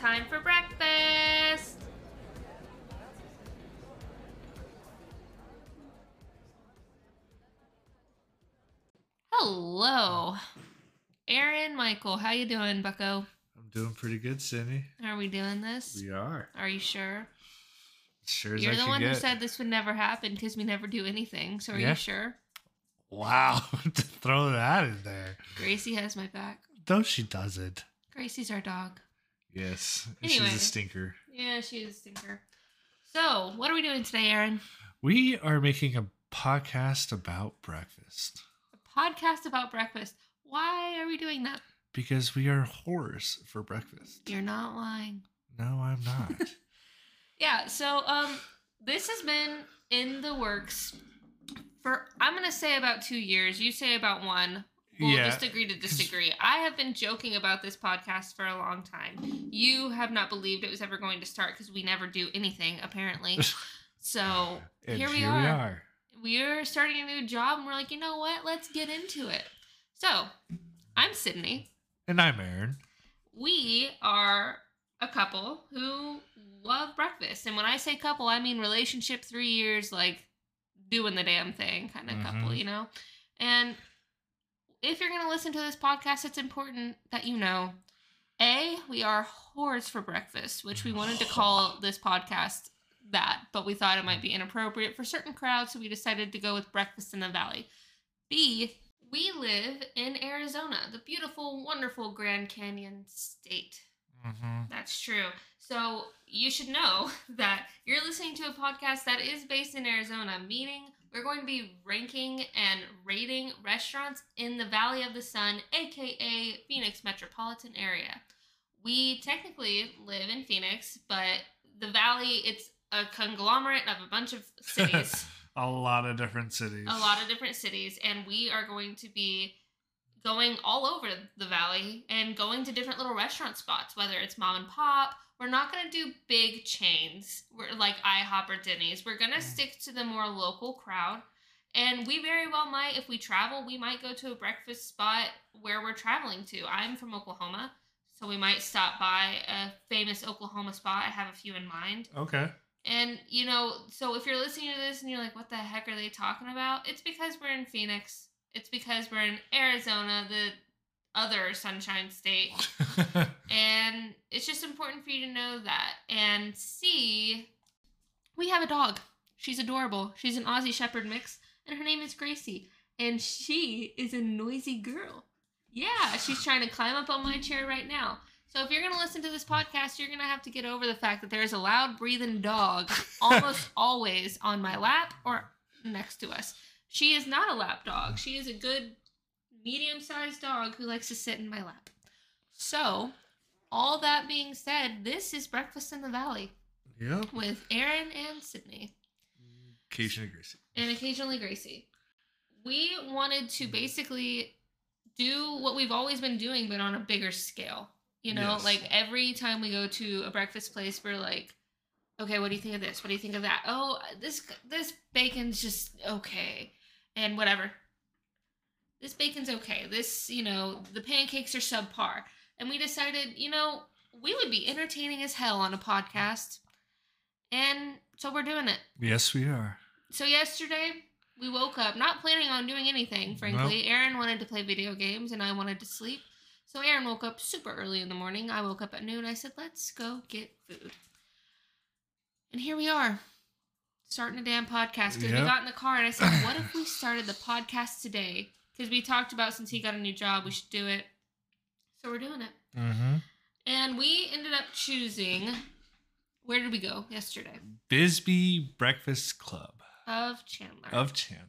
time for breakfast. Hello. Aaron, Michael, how you doing, Bucko? I'm doing pretty good, Cindy. Are we doing this? We are. Are you sure? Sure as You're the one get. who said this would never happen because we never do anything. So are Yeah. you sure? Wow, to throw that in there. Gracie has my back. No, she doesn't. Gracie's our dog. Yes, Anyway. she's a stinker. Yeah, she is a stinker. So, what are we doing today, Aaron? We are making a podcast about breakfast A podcast about breakfast. Why are we doing that? because we are whores for breakfast. You're not lying. No, I'm not. Yeah, so um this has been in the works for I'm gonna say about two years. You say about one. We'll yeah, just agree to disagree. I have been joking about this podcast for a long time. You have not believed it was ever going to start because we never do anything, apparently. So and here we are. we're starting a new job and we're like, you know what? Let's get into it. So, I'm Sydney. And I'm Aaron. We are a couple who love breakfast. And when I say couple, I mean relationship three years, like doing the damn thing kind of couple, Mhm. you know? And if you're going to listen to this podcast, it's important that you know A, we are whores for breakfast, which we wanted to call this podcast that, but we thought it might be inappropriate for certain crowds, so we decided to go with Breakfast in the Valley. B, we live in Arizona, the beautiful, wonderful Grand Canyon state. Mm-hmm. That's true. So you should know that you're listening to a podcast that is based in Arizona, meaning we're going to be ranking and rating restaurants in the Valley of the Sun, aka Phoenix metropolitan area. We technically live in Phoenix, but the valley it's a conglomerate of a bunch of cities A lot of different cities. a lot of different cities, and we are going to be going all over the valley and going to different little restaurant spots, whether it's mom and pop. We're not going to do big chains we're like IHOP or Denny's. We're going to Mm. stick to the more local crowd. And we very well might, if we travel, we might go to a breakfast spot where we're traveling to. I'm from Oklahoma, so we might stop by a famous Oklahoma spot. I have a few in mind. Okay. And you know, so if you're listening to this and you're like, what the heck are they talking about? It's because we're in Phoenix. It's because we're in Arizona, the other sunshine state. And it's just important for you to know that. And C, we have a dog. She's adorable. She's an Aussie Shepherd mix, and her name is Gracie. And she is a noisy girl. Yeah, she's trying to climb up on my chair right now. So if you're going to listen to this podcast, you're going to have to get over the fact that there's a loud breathing dog almost always on my lap or next to us. She is not a lap dog. Mm. She is a good medium sized dog who likes to sit in my lap. So, all that being said, this is Breakfast in the Valley yep. with Aaron and Sydney, Occasionally Gracie. and occasionally Gracie. We wanted to mm. basically do what we've always been doing, but on a bigger scale. You know, Yes. like every time we go to a breakfast place, we're like, okay, what do you think of this? What do you think of that? Oh, this this bacon's just okay, and whatever. This bacon's okay. This, you know, the pancakes are subpar, and we decided, you know, we would be entertaining as hell on a podcast, and so we're doing it. Yes, we are. So yesterday we woke up not planning on doing anything. Frankly, Aaron wanted to play video games, and I wanted to sleep. So Aaron woke up super early in the morning. I woke up at noon. I said, "Let's go get food." And here we are, starting a damn podcast. Because we got in the car, and I said, "What if we started the podcast today?" Because we talked about since he got a new job, we should do it. So we're doing it. Mm-hmm. And we ended up choosing. Where did we go yesterday? Bisbee Breakfast Club Of Chandler. of Chandler.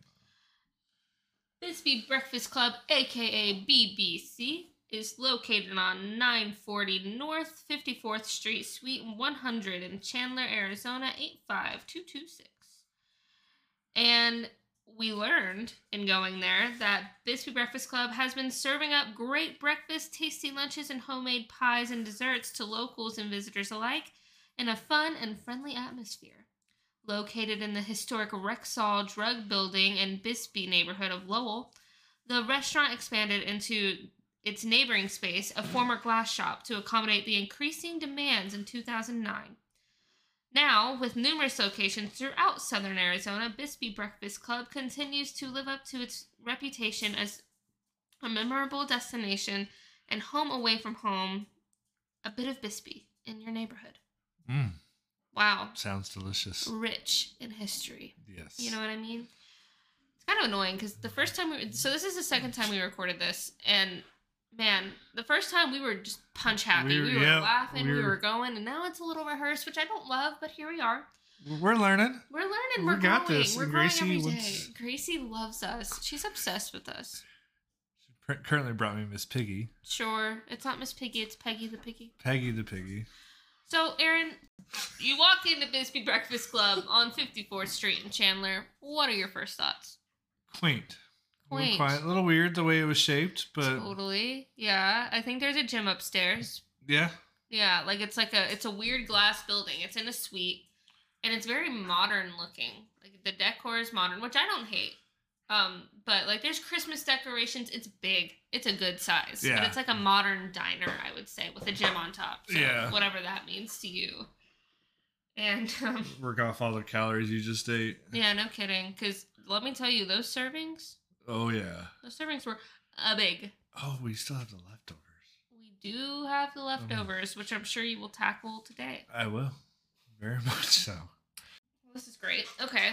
Bisbee Breakfast Club, aka BBC, is located on 940 North 54th Street, Suite 100 in Chandler, Arizona 85226. And we learned in going there that Bisbee Breakfast Club has been serving up great breakfast, tasty lunches, and homemade pies and desserts to locals and visitors alike in a fun and friendly atmosphere. Located in the historic Rexall Drug Building in Bisbee neighborhood of Lowell, the restaurant expanded into its neighboring space, a former glass shop, to accommodate the increasing demands in 2009. Now, with numerous locations throughout southern Arizona, Bisbee Breakfast Club continues to live up to its reputation as a memorable destination and home away from home, a bit of Bisbee in your neighborhood. Mm, Wow. sounds delicious. Rich in history. Yes. You know what I mean? It's kind of annoying because the first time we so this is the second time we recorded this, and man, the first time we were just punch happy. We We were- were, yeah, laughing, we we were- were going, and now it's a little rehearsed, which I don't love, but here we are. We're learning. We're learning. We We're got growing. this, We're and growing Gracie every day. Gracie loves us. She's obsessed with us. Cur- Currently brought me Miss Piggy, Sure, it's not Miss Piggy, it's Peggy the Piggy. Peggy the Piggy. So, Aaron, you walk into Bisbee Breakfast Club on 54th Street in Chandler. What are your first thoughts? Quaint. A little quiet, a little weird the way it was shaped, but Totally. Yeah. I think there's a gym upstairs. yeah, Yeah, like it's like a it's a weird glass building. It's in a suite and it's very modern looking. Like the decor is modern, which I don't hate. Um, but like there's Christmas decorations. It's big. It's a good size. But Yeah. it's like a modern diner, I would say, with a gym on top. So Yeah. Whatever that means to you. And um, work off all the calories you just ate. yeah, no kidding. Because let me tell you, those servings, Oh yeah. The servings were a big. Oh, we still have the leftovers. We do have the oh, leftovers, which I'm sure you will tackle today. I will, very much so. This is great. Okay.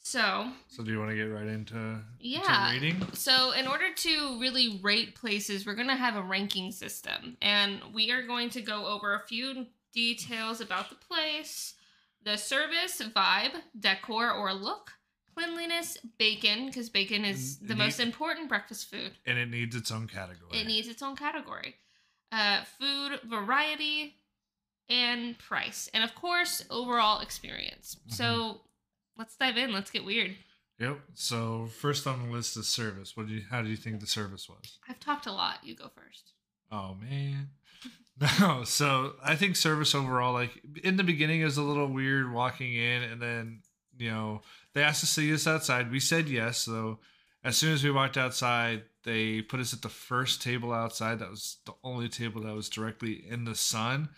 So, So, do you want to get right into into Yeah. rating? so in order to really rate places, we're going to have a ranking system and we are going to go over a few details about the place, the service, vibe, decor or look, cleanliness, bacon because bacon is Mm, the most important breakfast food. And it needs its own category. It needs its own category. Uh, food variety and price, and of course, overall experience. Mm-hmm. So let's dive in. Let's get weird. Yep. So first on the list is service. What do you? How do you think the service was? I've talked a lot. You go first. Oh man. No, so I think service overall, like in the beginning, is a little weird walking in, and then you know they asked to see us outside. We said yes. So as soon as we walked outside, they put us at the first table outside. That was the only table that was directly in the sun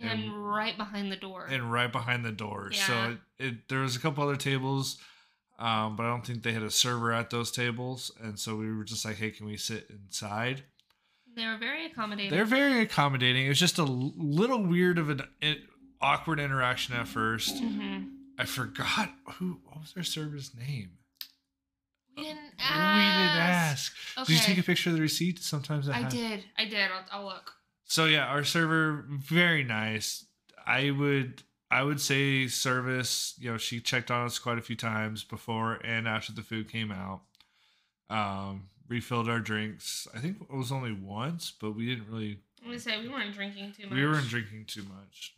And, And- right behind the door. and right behind the door. Yeah. So it, it there was a couple other tables, um, but I don't think they had a server at those tables, and so we were just like, hey, can we sit inside? they were very accommodating. They're very accommodating. It was just a little weird of an awkward interaction at first. hmm I forgot who what was their server's name. We didn't We ask. didn't ask. Okay. Did you take a picture of the receipt? Sometimes I, I did. I did. I'll, I'll look. So yeah, our server very nice. I would I would say service. You know, she checked on us quite a few times before and after the food came out. Um, refilled our drinks. I think it was only once, but we didn't really. I'm gonna say we weren't drinking too much. We weren't drinking too much.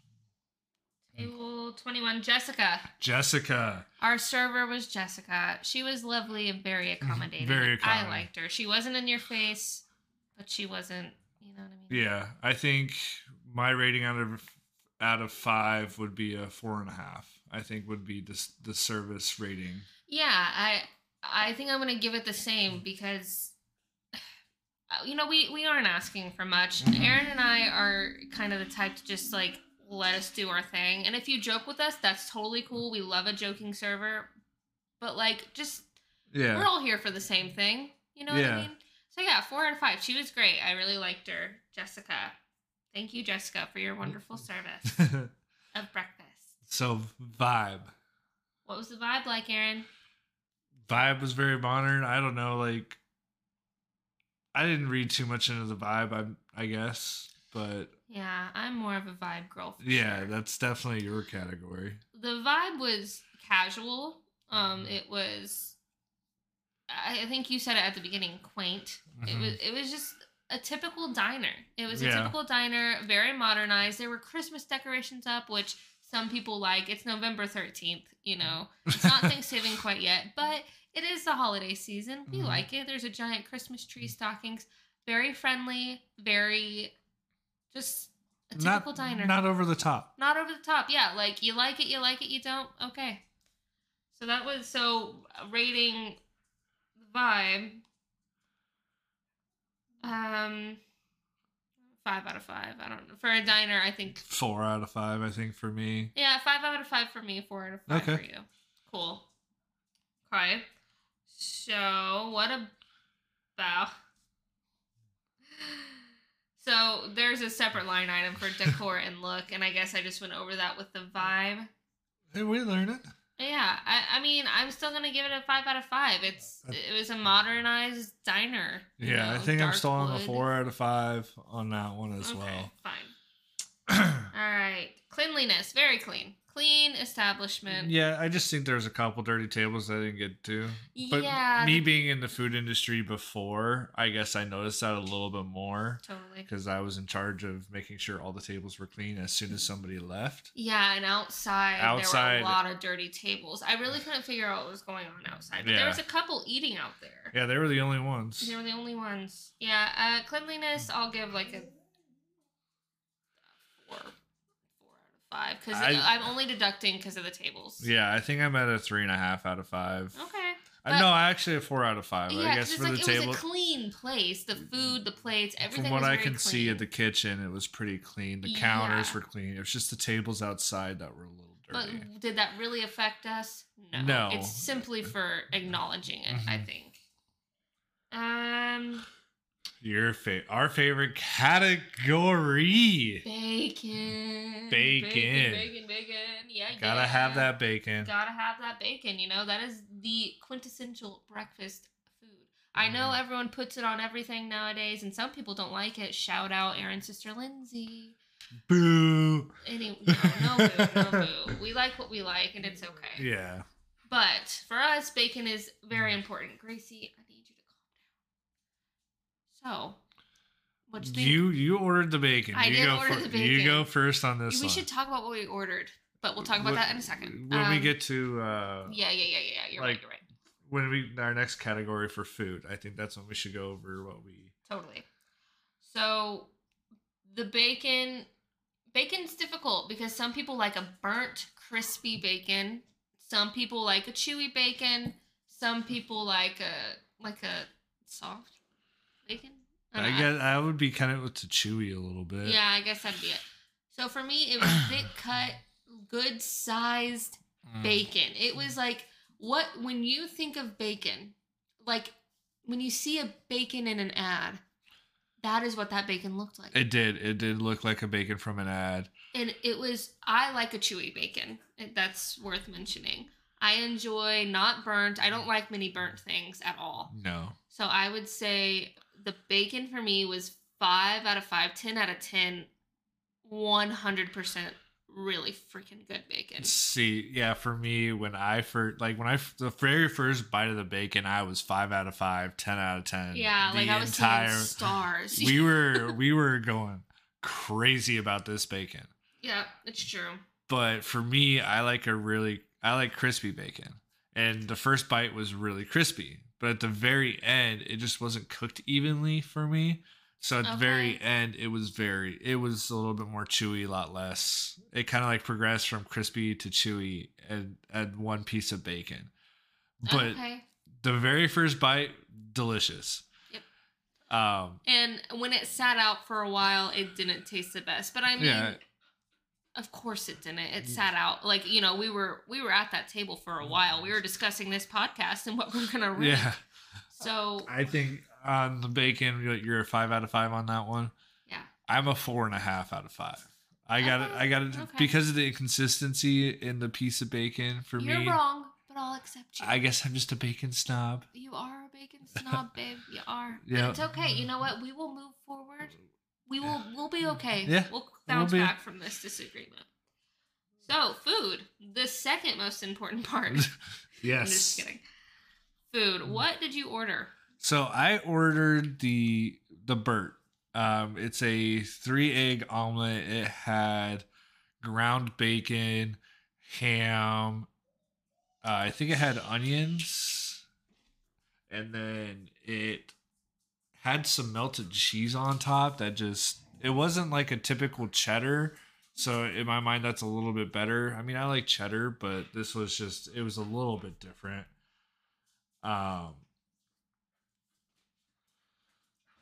Table 21, Jessica. Jessica. Our server was Jessica. She was lovely and very accommodating. Very accommodating. I liked her. She wasn't in your face, but she wasn't, you know what I mean? Yeah, I think my rating out of out of five would be a four and a half. I think would be the the service rating. Yeah, I I think I'm gonna give it the same because you know we we aren't asking for much. Mm-hmm. Aaron and I are kind of the type to just like let us do our thing, and if you joke with us, that's totally cool. We love a joking server, but like just we're all here for the same thing. You know what I mean? So yeah, four out of five. She was great. I really liked her, Jessica. Thank you, Jessica, for your wonderful service of breakfast. so vibe. What was the vibe like, Aaron? Vibe was very modern. I don't know, like I didn't read too much into the vibe. I I guess, but Yeah, I'm more of a vibe girl. For yeah, sure. that's definitely your category. the vibe was casual. Um, it was. I think you said it at the beginning. Quaint. It Mhm. was. It was just a typical diner. It was a Yeah. typical diner, very modernized. There were Christmas decorations up, which some people like. It's November thirteenth. You know, it's not Thanksgiving quite yet, but it is the holiday season. We Mhm. like it. There's a giant Christmas tree stockings. Very friendly. Very, just a typical not diner not over the top. not over the top. Yeah, like you like it, you like it, you don't. Okay. So that was so rating the vibe. Um, five out of five. I don't know. For a diner, I think. Four out of five, I think, for me. Yeah, five out of five for me. Four out of five Okay. for you. Cool. Okay. So what about? So there's a separate line item for decor and look, and I guess I just went over that with the vibe. Hey, we learn it. Yeah, I, I mean, I'm still gonna give it a five out of five. It's it was a modernized diner. Yeah, I think I'm still on the wood. four out of five on that one as okay, well. Fine. All right, cleanliness, very clean, clean establishment. yeah, I just think there's a couple dirty tables that I didn't get to. But yeah, me being in the food industry before, I guess I noticed that a little bit more totally. because I was in charge of making sure all the tables were clean as soon as somebody left. Yeah, and outside, there were Outside- a lot of dirty tables. I really couldn't figure out what was going on outside, but Yeah. there was a couple eating out there. Yeah, they were the only ones. They were the only ones. Yeah, uh, cleanliness, I'll give like a four, four out of five because I- I'm only deducting because of the tables. Yeah, I think I'm at a three and a half out of five. Okay. I but- no, I actually a four out of five. yeah, I guess for it's the like it table. was a clean place. The food, the plates, everything. From what I can see at the kitchen, it was pretty clean. The counters were clean. It was just the tables outside that were a little dirty. But did that really affect us? No. No. It's simply for acknowledging it, I Mhm. think. Um, Your fa- our favorite category. bacon. Bacon. Bacon, bacon, bacon. Yeah, Gotta yeah. have that bacon. Gotta have that bacon. You know, that is the quintessential breakfast food. I know Mhm. everyone puts it on everything nowadays, and some people don't like it. Shout out Aaron's sister Lindsay. Boo. Any, no, no boo, no boo. We like what we like, and it's okay. Yeah. But for us, bacon is very important. Gracie, I need you to calm down. So, what you think? You you ordered the bacon. I you did go order fir- the You go first on this we one. should talk about what we ordered, but we'll talk about When- that in a second. When we Um, get to uh yeah, yeah, yeah, yeah. You're like- right. You're right. when we our next category for food, I think that's when we should go over what we Totally. So, the bacon, bacon's difficult because some people like a burnt, crispy bacon. Some people like a chewy bacon. Some people like a like a soft bacon. I don't guess I would be kind of to chewy a little bit. Yeah, I guess that'd be it. So for me, it was thick cut, good sized Mm. bacon. It was like what when you think of bacon, like when you see a bacon in an ad, that is what that bacon looked like. It did. It did look like a bacon from an ad. and it was I like a chewy bacon. That's worth mentioning. I enjoy not burnt. I don't like many burnt things at all. No. So I would say the bacon for me was five out of five, 10 out of 10, 100% really freaking good bacon. See, yeah, for me, when I first, like, when I, the very first bite of the bacon, I was five out of five, 10 out of 10. Yeah, like I was entire, stars. we were, we were going crazy about this bacon. yeah, it's true. But for me, I like a really, I like crispy bacon. And the first bite was really crispy. But at the very end, it just wasn't cooked evenly for me. So at the very end, it was very, it was a little bit more chewy, a lot less. It kind of like progressed from crispy to chewy and at one piece of bacon. But okay. the very first bite, delicious. Yep. Um, And when it sat out for a while, it didn't taste the best. But I mean, Yeah. Of course it didn't. It sat out. Like, you know, we were we were at that table for a oh while. We were discussing this podcast and what we're gonna rate. yeah. So I think on the bacon, you're- you're a five out of five on that one. yeah. I'm a four and a half out of five. I got it. I got it oh, okay. because of the inconsistency in the piece of bacon for me. You're wrong, but I'll accept you. I guess I'm just a bacon snob. you are a bacon snob, babe. You are. Yeah. It's okay. You know what? We will move forward. We will we'll be okay. Yeah, We'll bounce be. back from this disagreement. So, food, the second most important part. yes. I'm just kidding. Food. What did you order? So I ordered the the Burt. Um, it's a three egg omelet. It had ground bacon, ham. Uh, I think it had onions, and then it had some melted cheese on top. That just it wasn't like a typical cheddar. So in my mind, that's a little bit better. I mean, I like cheddar, but this was just it was a little bit different. Um,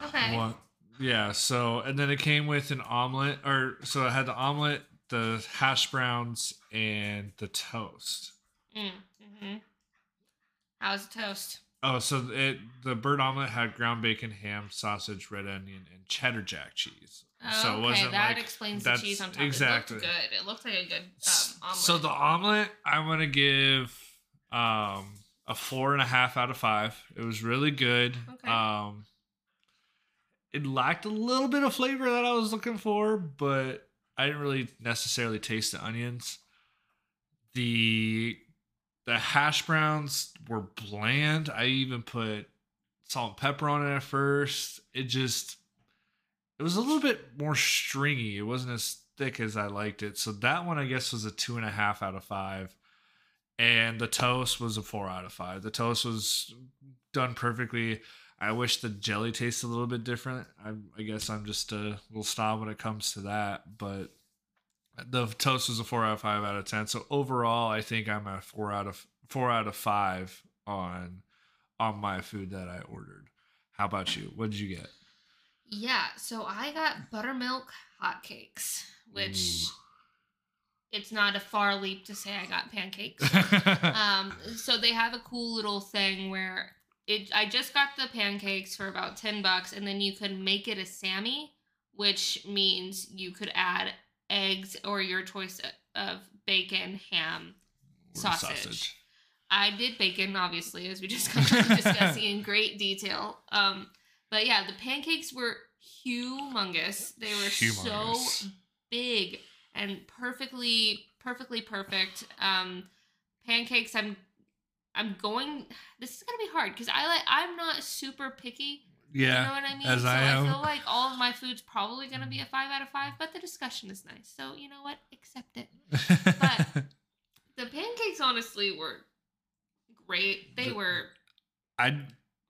Okay. One, yeah. So and then it came with an omelet, or so it had the omelet, the hash browns, and the toast. Mm, hmm How's the toast? Oh, so it the bird omelet had ground bacon, ham, sausage, red onion, and cheddar jack cheese. Oh, so it okay, wasn't that like explains the cheese on top. exactly. It good. It looked like a good um, omelet. So the omelet, I'm gonna give um a four and a half out of five. It was really good. Okay. Um, it lacked a little bit of flavor that I was looking for, but I didn't really necessarily taste the onions. The the hash browns were bland. I even put salt and pepper on it at first. It just it was a little bit more stringy. It wasn't as thick as I liked it. So that one I guess was a two and a half out of five. And the toast was a four out of five. The toast was done perfectly. I wish the jelly tasted a little bit different. I, I guess I'm just a little snob when it comes to that, but the toast was a four out of five out of ten. So overall, I think I'm a four out of four out of five on on my food that I ordered. How about you? What did you get? yeah, so I got buttermilk hotcakes, which Ooh. it's not a far leap to say I got pancakes. um, so they have a cool little thing where it. I just got the pancakes for about ten bucks, and then you could make it a Sammy, which means you could add eggs or your choice of bacon, ham. Or sausage. I did bacon, obviously, as we just discussing in great detail. Um, but yeah, the pancakes were humongous. They were so big and perfectly, perfectly perfect. Um, pancakes. I'm, I'm going. This is gonna be hard because I like. I'm not super picky. Yeah. You know what I mean? as so I am. feel like all of my food's probably gonna be a five out of five, but the discussion is nice. So you know what? Accept it. but- The pancakes honestly were great. They The- were I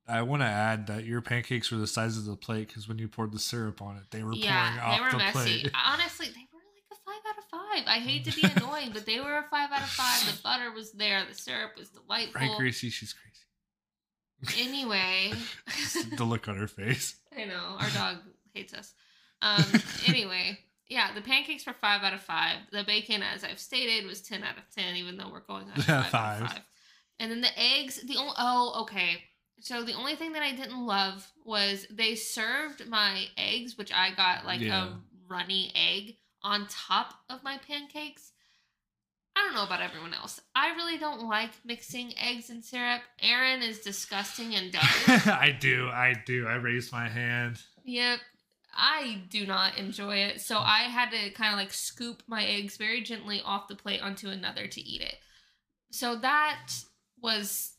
I want to add that your pancakes were the size of the plate because when you poured the syrup on it, they were pouring yeah, off they were the messy. plate. Honestly, they were like a five out of five. I hate to be annoying, but they were a five out of five. The butter was there. The syrup was delightful. Right, Gracie? She's crazy. Anyway, the look on her face. I know our dog hates us. Um. Anyway, yeah, the pancakes were five out of five. The bacon, as I've stated, was ten out of ten, even though we're going on five, out Five. of five. And then the eggs, the only oh okay. So the only thing that I didn't love was they served my eggs, which I got like Yeah. a runny egg on top of my pancakes. I don't know about everyone else. I really don't like mixing eggs and syrup. Aaron is disgusting and does. I do. I do. I raised my hand. Yep. I do not enjoy it. So I had to kind of like scoop my eggs very gently off the plate onto another to eat it. So that was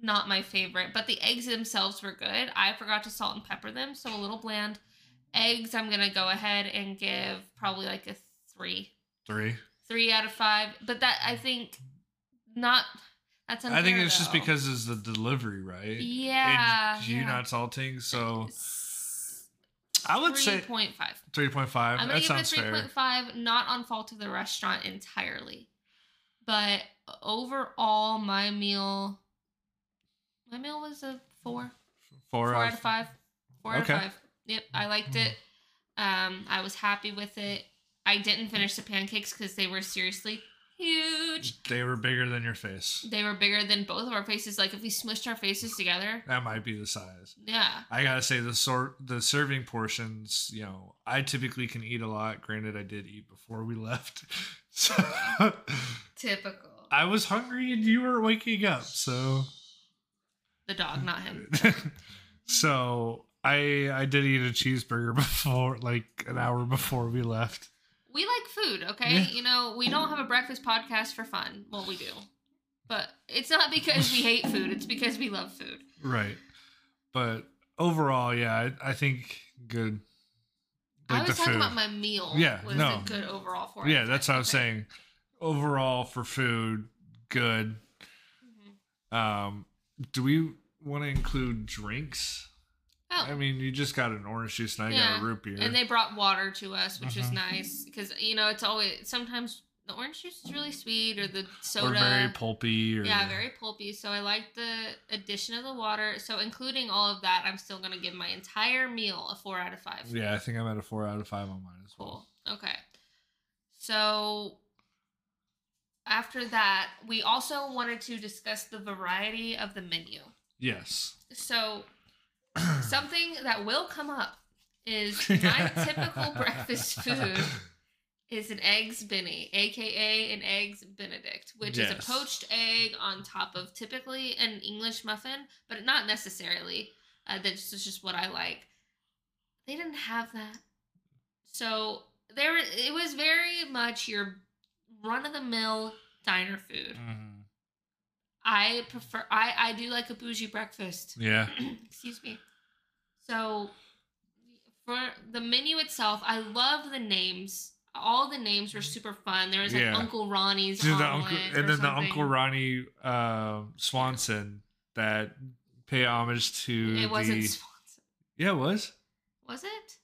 not my favorite, but the eggs themselves were good. I forgot to salt and pepper them, so a little bland. Eggs, I'm going to go ahead and give probably like a 3. Three. 3 out of 5, but that I think not that's unfair, I think it's just because it's the delivery, right? yeah, And you yeah. not salting, so I would say 3.5. three point five. I'm That gonna give it a sounds three fair. point five, not on fault of the restaurant entirely, but overall, my meal, my meal was a four, Four, four out out of five, four out of five. Yep, I liked it. Um, I was happy with it. I didn't finish the pancakes because they were seriously huge. They were bigger than your face. They were bigger than both of our faces. Like if we smushed our faces together, That might be the size. yeah. I gotta say the sort the serving portions. You know, I typically can eat a lot. Granted, I did eat before we left, so Typical. I was hungry and you were waking up. So The dog, not him. so I I did eat a cheeseburger before, like an hour before we left. We like food, okay? Yeah. You know, we don't have a breakfast podcast for fun. Well, we do. But it's not because we hate food, it's because we love food. Right, but overall, yeah, I, I think good. I was talking food. about my meal. Yeah, was no. a good overall for yeah, that's what I was saying. Overall, for food, good. Mhm. Um, do we want to include drinks? Oh, I mean, you just got an orange juice and I got a root beer. and they brought water to us, which was Mhm. nice because you know it's always sometimes the orange juice is really sweet, or the soda or very pulpy. Or yeah, very pulpy. So I like the addition of the water. So including all of that, I'm still gonna give my entire meal a four out of five. Yeah, I think I'm at a four out of five on mine as well. Cool. Okay. So after that, we also wanted to discuss the variety of the menu. Yes. So something that will come up is my typical breakfast food is an eggs benny, aka an eggs benedict, which is a poached egg on top of typically an English muffin, but not necessarily. Uh, that's just what I like. They didn't have that, so there it was very much your run of the mill diner food. Mhm. I prefer. I I do like a bougie breakfast. Yeah. Excuse me. So, for the menu itself, I love the names. All the names were super fun. There was like Yeah. Uncle Ronnie's the uncle, and then the. Uncle Ronnie uh, Swanson that pay homage to It wasn't the. Swanson. Yeah, it was. Was it?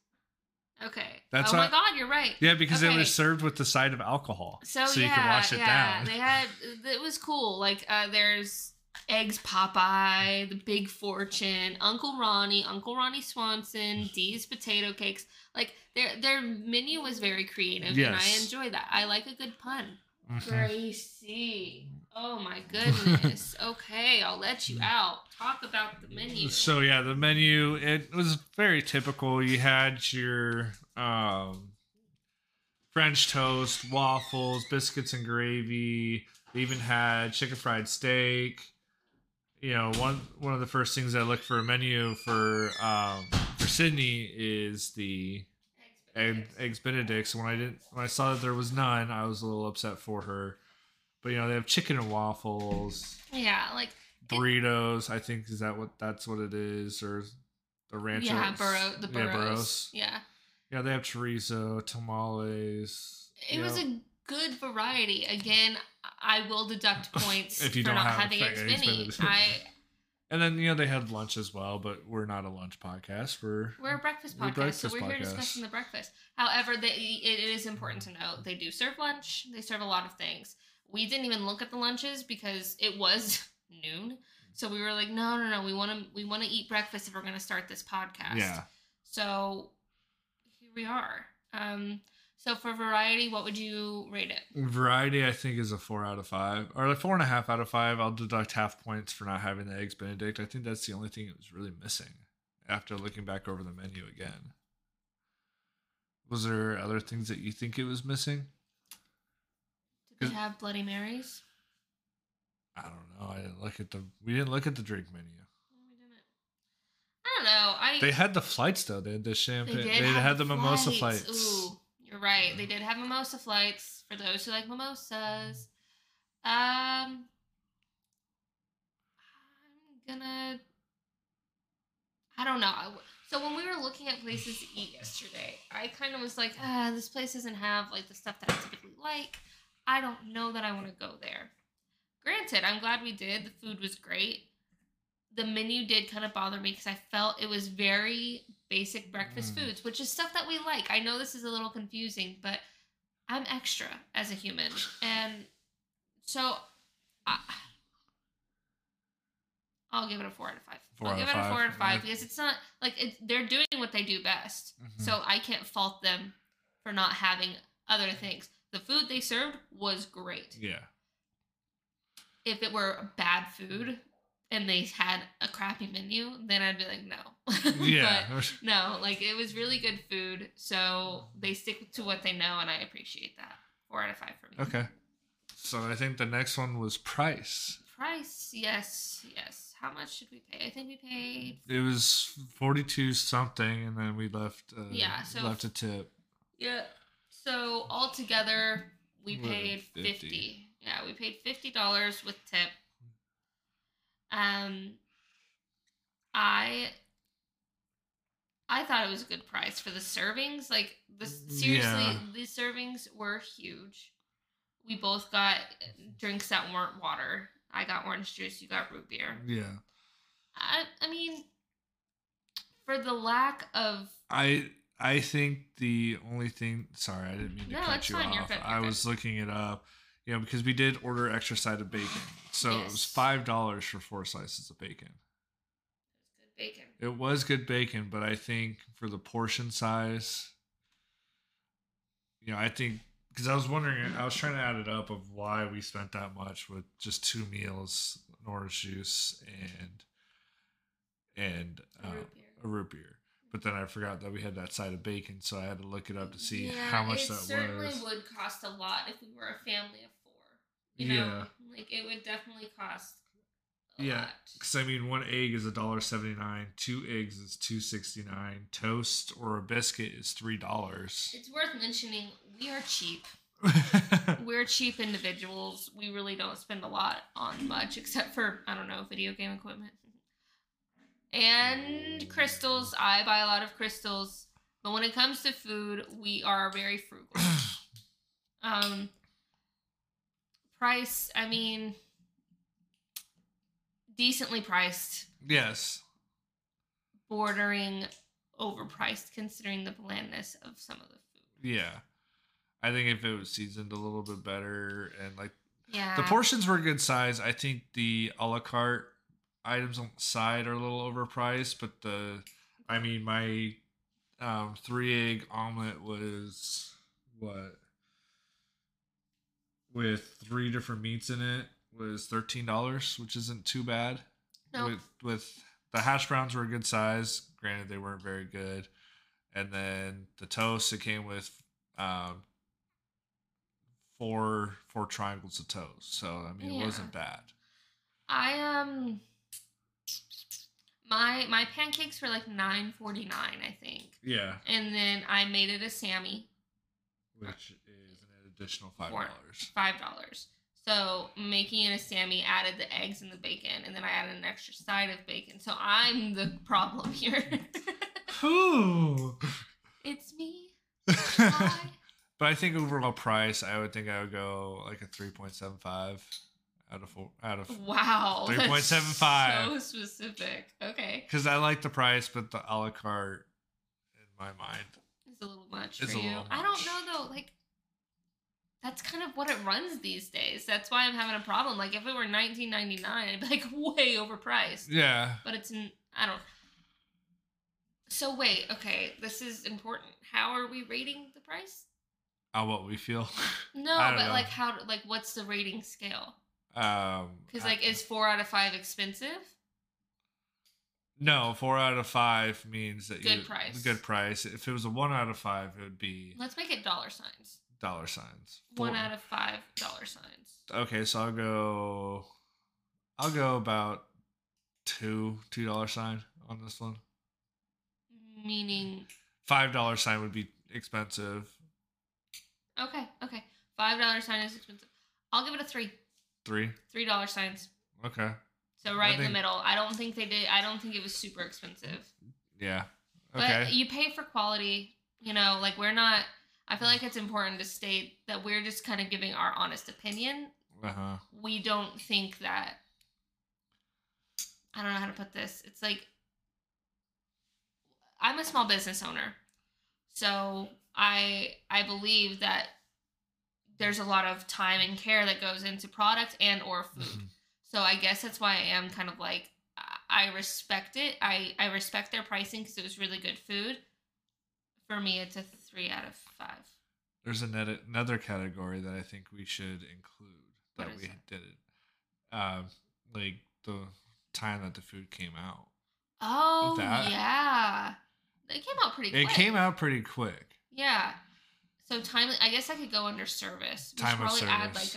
Okay. That's oh my what- God, you're right. Yeah, because it was served with the side of alcohol, So, so yeah, you could wash it yeah, down. They had it was cool. Like uh, there's eggs Popeye, the Big Fortune, Uncle Ronnie, Uncle Ronnie Swanson, Dee's potato cakes. Like their their menu was very creative, and I enjoy that. I like a good pun. Mhm. Gracie, oh my goodness. okay, I'll let you out. Talk about the menu. So yeah, the menu it was very typical. You had your um, French toast, waffles, biscuits and gravy. They even had chicken fried steak. You know, one one of the first things I look for a menu for um, for Sydney is the egg, eggs Benedicts. When I didn't when I saw that there was none, I was a little upset for her. But you know, they have chicken and waffles Yeah, like burritos. I think is that what that's what it is, or the rancho. yeah, burrow the Yeah, burros. Yeah. Yeah, they have chorizo, tamales. It was know. a good variety. Again, I will deduct points If you for don't not have having eggs eggs Benny. I and then you know they had lunch as well, but we're not a lunch podcast. We're we're a breakfast a podcast, so we're here discussing the breakfast. However, they, it is important to note they do serve lunch. They serve a lot of things. We didn't even look at the lunches because it was noon. So we were like, no, no, no. We want to we want to eat breakfast if we're going to start this podcast. yeah. So here we are. Um, so for variety, what would you rate it? Variety, I think, is a four out of five, or like four and a half out of five. I'll deduct half points for not having the eggs Benedict. I think that's the only thing it was really missing. After looking back over the menu again, was there other things that you think it was missing? Did they have Bloody Marys? I don't know. I didn't look at the. We didn't look at the drink menu. We didn't. I don't know. I They had the flights though. They had the They champagne. did They, have had the, mimosa flights. Ooh, you're right. They did have mimosa flights for those who like mimosas. Um, I'm gonna. I don't know. I- So when we were looking at places to eat yesterday, I kind of was like, ah, this place doesn't have like the stuff that I typically like. I don't know that I want to go there. Granted, I'm glad we did. The food was great. The menu did kind of bother me because I felt it was very basic breakfast Mm. foods, which is stuff that we like. I know this is a little confusing, but I'm extra as a human. And so I, I'll give it a four out of five. Four I'll give it a four out of five yeah. because it's not like they're doing what they do best. Mhm. So I can't fault them for not having other things. The food they served was great. Yeah. If it were bad food and they had a crappy menu, then I'd be like, no. Yeah. but no, like it was really good food. So they stick to what they know, and I appreciate that. Four out of five for me. okay. So I think the next one was price. Price, yes, yes. How much should we pay? I think we paid. It was forty two something, and then we left. Uh, Yeah, so- left a tip. Yeah. So altogether, we What, paid 50? fifty. Yeah, we paid fifty dollars with tip. Um, I I thought it was a good price for the servings. Like the seriously, Yeah. the servings were huge. We both got drinks that weren't water. I got orange juice. You got root beer. Yeah. I I mean, for the lack of I I think the only thing. Sorry, I didn't mean to No, cut you fine, off. you're I was looking it up. You know, because we did order extra side of bacon, so it was five dollars for four slices of bacon. It was good bacon. It was good bacon, but I think for the portion size, you know, I think because I was wondering, I was trying to add it up of why we spent that much with just two meals, an orange juice, and and A uh, root beer. a root beer. But then I forgot that we had that side of bacon, so I had to look it up to see Yeah, how much that was. it certainly would cost a lot if we were a family of four. You know, Yeah. like it would definitely cost. Yeah. Because I mean, one egg is a dollar seventy nine, two eggs is two sixty nine, toast or a biscuit is three dollars. It's worth mentioning we are cheap. We're cheap individuals. We really don't spend a lot on much except for, I don't know, video game equipment. And crystals. I buy a lot of crystals. But when it comes to food, we are very frugal. Um price, I mean decently priced, yes. bordering overpriced considering the blandness of some of the food. Yeah. I think if it was seasoned a little bit better and like Yeah. the portions were a good size, I think the a la carte items on the side are a little overpriced, but the I mean my um three egg omelet was what with three different meats in it was thirteen dollars, which isn't too bad. No. With with the hash browns were a good size. Granted, they weren't very good. And then the toast, it came with um, four four triangles of toast. So I mean, Yeah. it wasn't bad. I um my my pancakes were like nine forty nine, I think. Yeah, And then I made it a Sammy, which is an additional five dollars. five dollars. So making it a Sammy added the eggs and the bacon, and then I added an extra side of bacon. So I'm the problem here. Ooh. it's me. but I think overall price, I would think I would go like a three point seven five out of four out of Wow. that's 3.75. So specific. Okay. because I like the price, but the a la carte in my mind is a little much for you. little I don't know though, like that's kind of what it runs these days. That's why I'm having a problem. Like if it were 19.99, it'd be like way overpriced. Yeah. But it's I don't. So wait, okay, this is important. How are we rating the price? On what we feel. No, but know. like how? Like what's the rating scale? Um Because I- like is four out of five expensive? no, four out of five means that Good you price. Good price. If it was a one out of five, it would be Let's make it dollar signs. dollar signs. One out of five dollar signs. Okay, so I'll go. I'll go about two two dollar sign on this one. Meaning, Five dollar sign would be expensive. okay, okay, five dollar sign is expensive. I'll give it a three. Three. Three dollar signs. Okay. So right in the middle. I don't think they did. I don't think it was super expensive. Yeah. Okay. But you pay for quality. You know, like we're not. I feel like it's important to state that we're just kind of giving our honest opinion. Uh huh. We don't think that. I don't know how to put this. It's like I'm a small business owner, so I I believe that there's a lot of time and care that goes into product and or food. Mhm. So I guess that's why I am kind of like I- respect it. I I respect their pricing because it was really good food. For me, it's a three out of five. There's another another category that I think we should include that we it? did it. Um, like the time that the food came out. Oh that- yeah, it came out pretty. quick. It came out pretty quick. Yeah. So timely. I guess I could go under service. We should Time of probably add like service.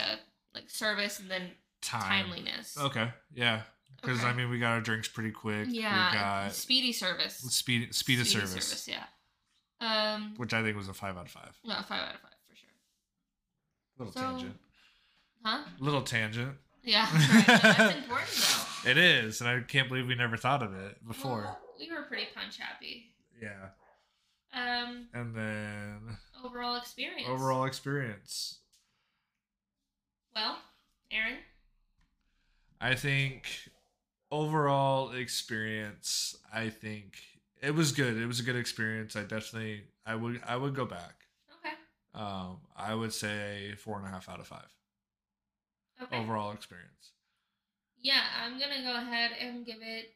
a like service and then Time. timeliness. Okay. Yeah. Because I mean, we got our drinks pretty quick. Yeah. We got speedy service. speed speed of service, Yeah. Um. which I think was a five out of five. No, five out of five for sure. Little So- tangent. Huh? Little tangent. Yeah. Right. That's important though. It is, and I can't believe we never thought of it before. Well, we were pretty punch happy. yeah. Um, And then overall experience. overall experience. Well, Aaron. I think overall experience, I think it was good. It was a good experience. I definitely I would I would go back. Okay. Um, I would say four and a half out of five Okay. overall experience. Yeah, I'm gonna go ahead and give it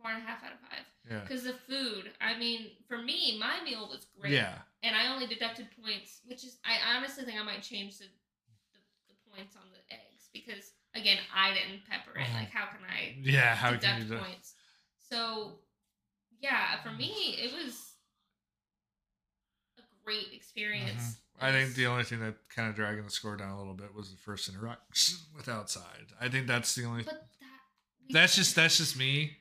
four and a half out of five. Yeah. Because the food, I mean, for me, my meal was great. Yeah. And I only deducted points, which is, I honestly think I might change the, the, the points on the eggs because, again, I didn't pepper it. Mhm. Like, how can I Yeah. How deduct can you points? So, yeah, for me, it was a great experience. Mhm. I think the only thing that kind of dragging the score down a little bit was the first interaction with outside. I think that's the only. But that. That's just that's just me.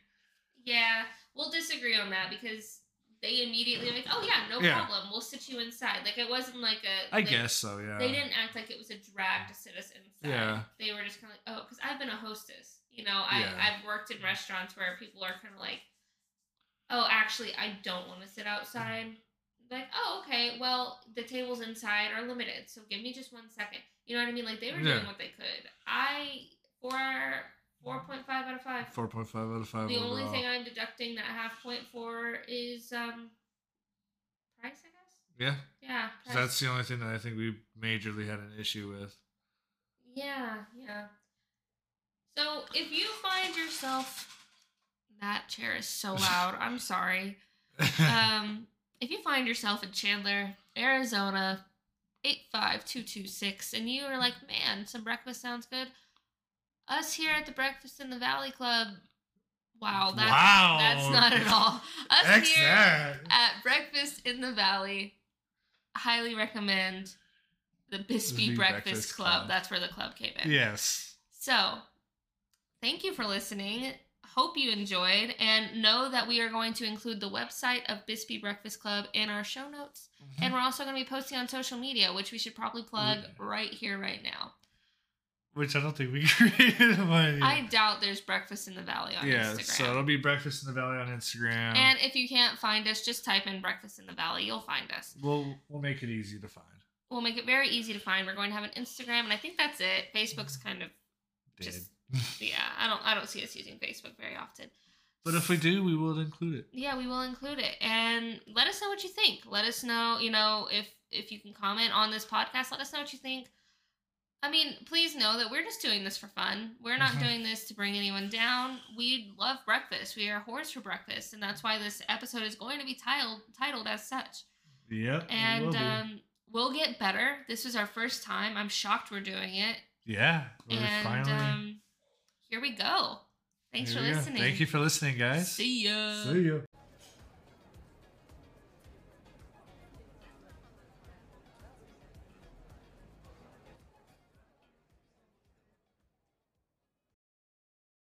Yeah, we'll disagree on that because they immediately like, oh yeah, no Yeah. problem, we'll sit you inside. Like it wasn't like a. I like, guess so. Yeah. They didn't act like it was a drag to sit us inside. Yeah. They were just kind of like, oh, because I've been a hostess. You know, I Yeah. I've worked in restaurants where people are kind of like, oh, actually, I don't want to sit outside. Like, oh, okay, well, the tables inside are limited, so give me just one second. You know what I mean? Like they were Yeah. doing what they could. I for four point five out of five. Four point five out of five. The only overall. thing I'm deducting that half point for is um price, I guess. Yeah. Yeah, price. That's the only thing that I think we majorly had an issue with. yeah, yeah. So if you find yourself, that chair is so loud. I'm sorry. Um, if you find yourself in Chandler, Arizona, eight five two two six, and you are like, man, some breakfast sounds good. Us here at the Breakfast in the Valley Club. Wow, that's Wow. that's not at all. Us X here that. at Breakfast in the Valley, highly recommend the Bisbee Bispy Breakfast, Breakfast Club. Club. That's where the club came in. Yes. So, thank you for listening. Hope you enjoyed, and know that we are going to include the website of Bisbee Breakfast Club in our show notes. Mm-hmm. And we're also going to be posting on social media, which we should probably plug Yeah. right here, right now. Which I don't think we created. But I doubt there's Breakfast in the Valley on yeah. Instagram. So it'll be breakfast in the valley on Instagram. and if you can't find us, just type in Breakfast in the Valley. You'll find us. we'll we'll make it easy to find. We'll make it very easy to find. We're going to have an Instagram, and I think that's it. Facebook's kind of Did. Just- yeah. I don't I don't see us using Facebook very often. but if we do, we will include it. yeah, we will include it, and let us know what you think. Let us know, you know, if if you can comment on this podcast. Let us know what you think. I mean, please know that we're just doing this for fun. We're not Mhm. doing this to bring anyone down. We love breakfast. We are whores for breakfast, and that's why this episode is going to be titled titled as such. Yep. And um, we'll get better. This was our first time. I'm shocked we're doing it. yeah, and finally. um, here we go. Thanks here for we go. listening. Thank you for listening, guys. See ya. See you.